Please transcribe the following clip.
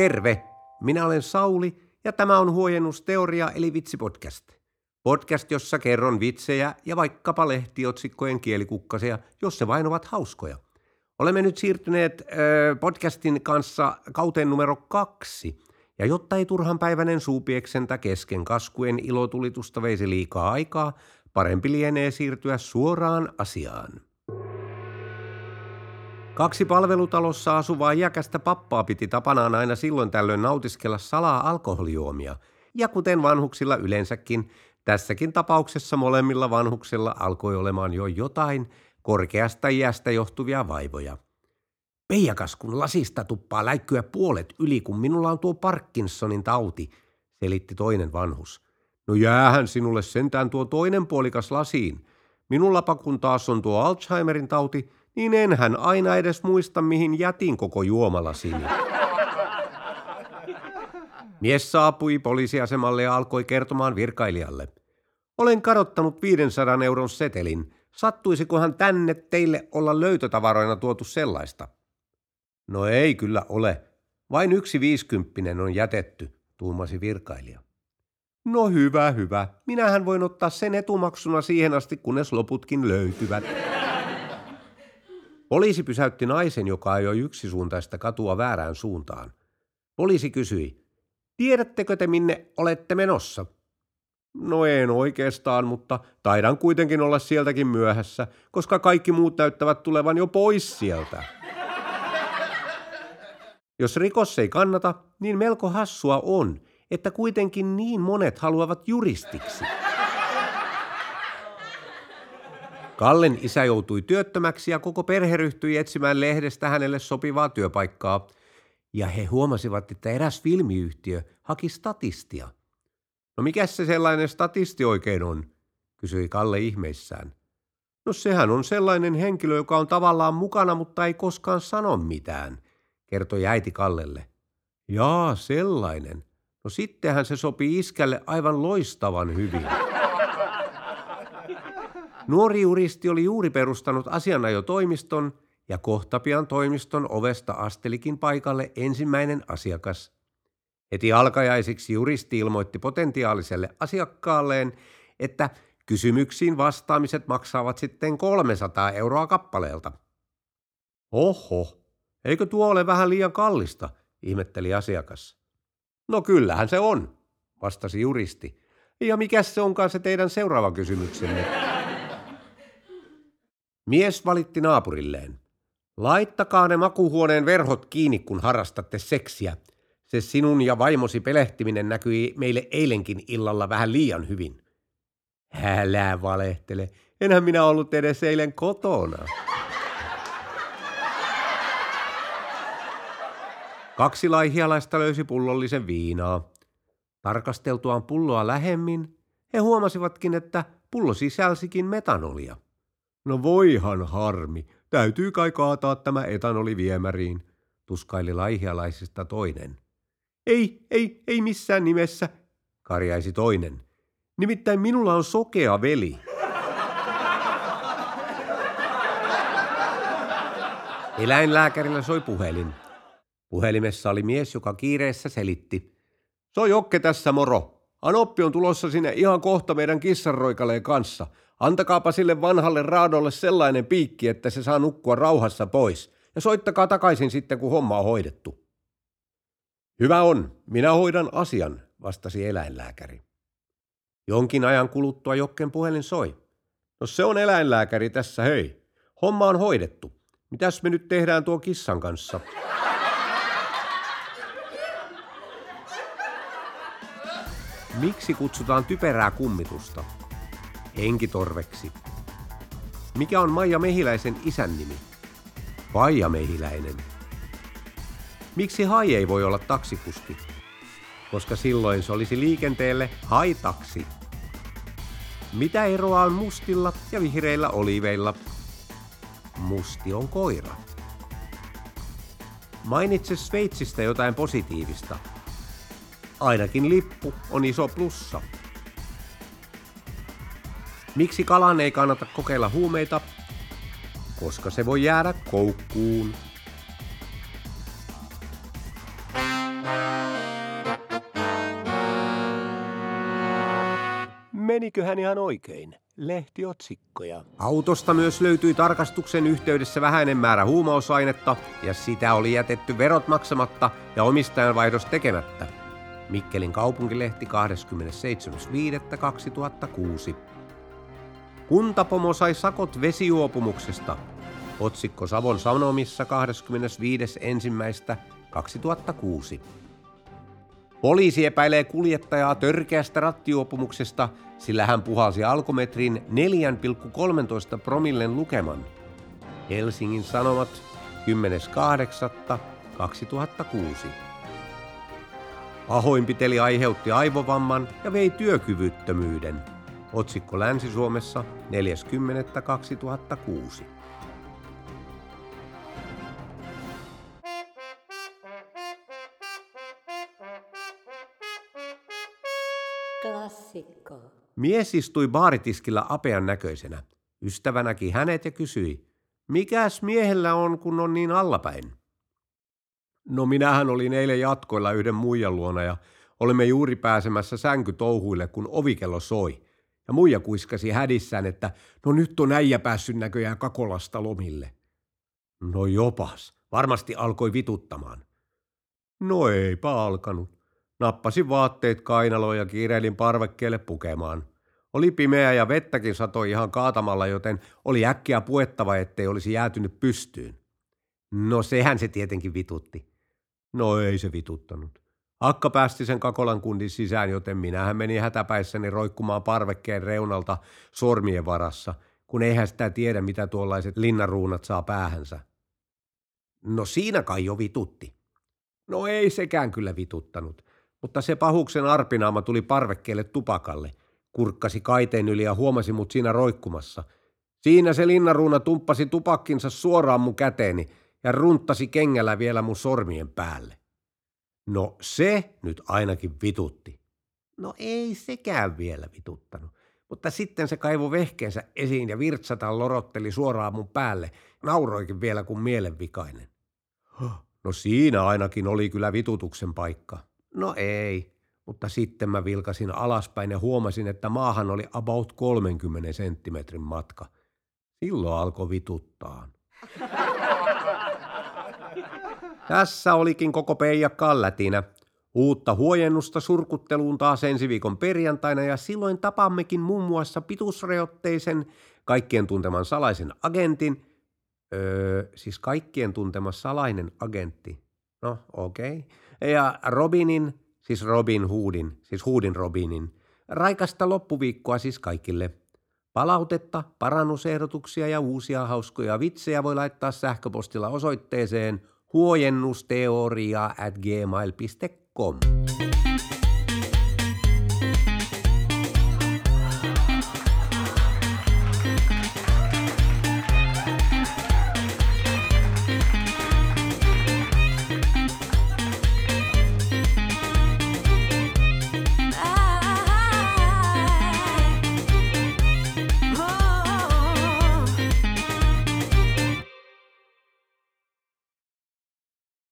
Terve! Minä olen Sauli ja tämä on Huojennusteoria eli Vitsipodcast. Podcast, jossa kerron vitsejä ja vaikkapa lehtiotsikkojen kielikukkasia, jos se vain ovat hauskoja. Olemme nyt siirtyneet äh, podcastin kanssa kauteen numero kaksi. Ja jotta ei turhanpäiväinen suupieksentä kesken kaskujen ilotulitusta veisi liikaa aikaa, parempi lienee siirtyä suoraan asiaan. Kaksi palvelutalossa asuvaa iäkästä pappaa piti tapanaan aina silloin tällöin nautiskella salaa alkoholijuomia. Ja kuten vanhuksilla yleensäkin, tässäkin tapauksessa molemmilla vanhuksilla alkoi olemaan jo jotain korkeasta iästä johtuvia vaivoja. Peijakas, kun lasista tuppaa läikkyä puolet yli, kun minulla on tuo Parkinsonin tauti, selitti toinen vanhus. No jäähän sinulle sentään tuo toinen puolikas lasiin. Minullapa kun taas on tuo Alzheimerin tauti, niin enhän aina edes muista, mihin jätin koko juomalasini. Mies saapui poliisiasemalle ja alkoi kertomaan virkailijalle. Olen kadottanut 500 euron setelin. Sattuisikohan tänne teille olla löytötavaroina tuotu sellaista? No ei kyllä ole. Vain yksi viisikymppinen on jätetty, tuumasi virkailija. No hyvä, hyvä. Minähän voin ottaa sen etumaksuna siihen asti, kunnes loputkin löytyvät. Poliisi pysäytti naisen, joka ajoi yksisuuntaista katua väärään suuntaan. Poliisi kysyi, tiedättekö te minne olette menossa? No en oikeastaan, mutta taidan kuitenkin olla sieltäkin myöhässä, koska kaikki muut näyttävät tulevan jo pois sieltä. Jos rikos ei kannata, niin melko hassua on, että kuitenkin niin monet haluavat juristiksi. Kallen isä joutui työttömäksi ja koko perhe ryhtyi etsimään lehdestä hänelle sopivaa työpaikkaa. Ja he huomasivat, että eräs filmiyhtiö haki statistia. No mikä se sellainen statisti oikein on? kysyi Kalle ihmeissään. No sehän on sellainen henkilö, joka on tavallaan mukana, mutta ei koskaan sano mitään, kertoi äiti Kallelle. Jaa, sellainen. No sittenhän se sopii iskälle aivan loistavan hyvin. Nuori juristi oli juuri perustanut asianajotoimiston ja kohta pian toimiston ovesta astelikin paikalle ensimmäinen asiakas. Heti alkajaisiksi juristi ilmoitti potentiaaliselle asiakkaalleen, että kysymyksiin vastaamiset maksavat sitten 300 euroa kappaleelta. Oho, eikö tuo ole vähän liian kallista, ihmetteli asiakas. No kyllähän se on, vastasi juristi. Ja mikä se onkaan se teidän seuraava kysymyksenne? Mies valitti naapurilleen. Laittakaa ne makuhuoneen verhot kiinni, kun harrastatte seksiä. Se sinun ja vaimosi pelehtiminen näkyi meille eilenkin illalla vähän liian hyvin. Älä valehtele. Enhän minä ollut edes eilen kotona. Kaksi laihialaista löysi pullollisen viinaa. Tarkasteltuaan pulloa lähemmin, he huomasivatkin, että pullo sisälsikin metanolia. No voihan harmi, täytyy kai kaataa tämä etanoli viemäriin, tuskaili laihialaisista toinen. Ei, ei, ei missään nimessä, karjaisi toinen. Nimittäin minulla on sokea veli. Eläinlääkärillä soi puhelin. Puhelimessa oli mies, joka kiireessä selitti. Soi Jokke tässä moro. Anoppi on tulossa sinne ihan kohta meidän kissanroikaleen kanssa. Antakaapa sille vanhalle raadolle sellainen piikki, että se saa nukkua rauhassa pois. Ja soittakaa takaisin sitten, kun homma on hoidettu. Hyvä on, minä hoidan asian, vastasi eläinlääkäri. Jonkin ajan kuluttua Jokken puhelin soi. No se on eläinlääkäri tässä, hei. Homma on hoidettu. Mitäs me nyt tehdään tuo kissan kanssa? Miksi kutsutaan typerää kummitusta? Henkitorveksi. Mikä on Maija Mehiläisen isän nimi? Paija Mehiläinen. Miksi Hai ei voi olla taksikuski? Koska silloin se olisi liikenteelle haitaksi. Mitä eroa on mustilla ja vihreillä oliveilla? Musti on koira. Mainitse Sveitsistä jotain positiivista. Ainakin lippu on iso plussa. Miksi kalan ei kannata kokeilla huumeita? Koska se voi jäädä koukkuun. Meniköhän ihan oikein? Lehtiotsikkoja. Autosta myös löytyi tarkastuksen yhteydessä vähäinen määrä huumausainetta ja sitä oli jätetty verot maksamatta ja omistajanvaihdos tekemättä. Mikkelin kaupunkilehti 27.5.2006. Kuntapomo sai sakot vesijuopumuksesta. Otsikko Savon Sanomissa 25.1.2006. Poliisi epäilee kuljettajaa törkeästä rattijuopumuksesta, sillä hän puhalsi alkometrin 4,13 promillen lukeman. Helsingin Sanomat 10.8.2006. Pahoinpiteli aiheutti aivovamman ja vei työkyvyttömyyden. Otsikko Länsi-Suomessa 40.2006. Klassikko. Mies istui baaritiskillä apean näköisenä. Ystävä näki hänet ja kysyi, mikäs miehellä on, kun on niin allapäin? No minähän olin eilen jatkoilla yhden muijan luona ja olimme juuri pääsemässä sänkytouhuille, kun ovikello soi. Ja muija kuiskasi hädissään, että no nyt on äijä päässyt näköjään Kakolasta lomille. No jopas, varmasti alkoi vituttamaan. No eipä alkanut. Nappasin vaatteet kainaloon ja kiireilin parvekkeelle pukemaan. Oli pimeä ja vettäkin satoi ihan kaatamalla, joten oli äkkiä puettava, ettei olisi jäätynyt pystyyn. No sehän se tietenkin vitutti. No ei se vituttanut. Akka päästi sen kakolan kundin sisään, joten minähän menin hätäpäissäni roikkumaan parvekkeen reunalta sormien varassa, kun eihän sitä tiedä, mitä tuollaiset linnaruunat saa päähänsä. No siinä kai jo vitutti. No ei sekään kyllä vituttanut, mutta se pahuksen arpinaama tuli parvekkeelle tupakalle, kurkkasi kaiteen yli ja huomasi mut siinä roikkumassa. Siinä se linnaruuna tumppasi tupakkinsa suoraan mun käteeni ja runttasi kengällä vielä mun sormien päälle. No se nyt ainakin vitutti. No ei sekään vielä vituttanut, mutta sitten se kaivo vehkeensä esiin ja virtsata lorotteli suoraan mun päälle, nauroikin vielä kuin mielenvikainen. No siinä ainakin oli kyllä vitutuksen paikka. No ei, mutta sitten mä vilkasin alaspäin ja huomasin, että maahan oli about 30 senttimetrin matka. Silloin alkoi vituttaa. Tässä olikin koko Peija Kallätinä. Uutta huojennusta surkutteluun taas ensi viikon perjantaina ja silloin tapammekin muun muassa pitusreotteisen, kaikkien tunteman salaisen agentin, öö, siis kaikkien tuntema salainen agentti, no okei, okay. ja Robinin, siis Robin Hoodin, siis Hoodin Robinin, raikasta loppuviikkoa siis kaikille. Palautetta, parannusehdotuksia ja uusia hauskoja vitsejä voi laittaa sähköpostilla osoitteeseen huojennusteoria at gmail.com.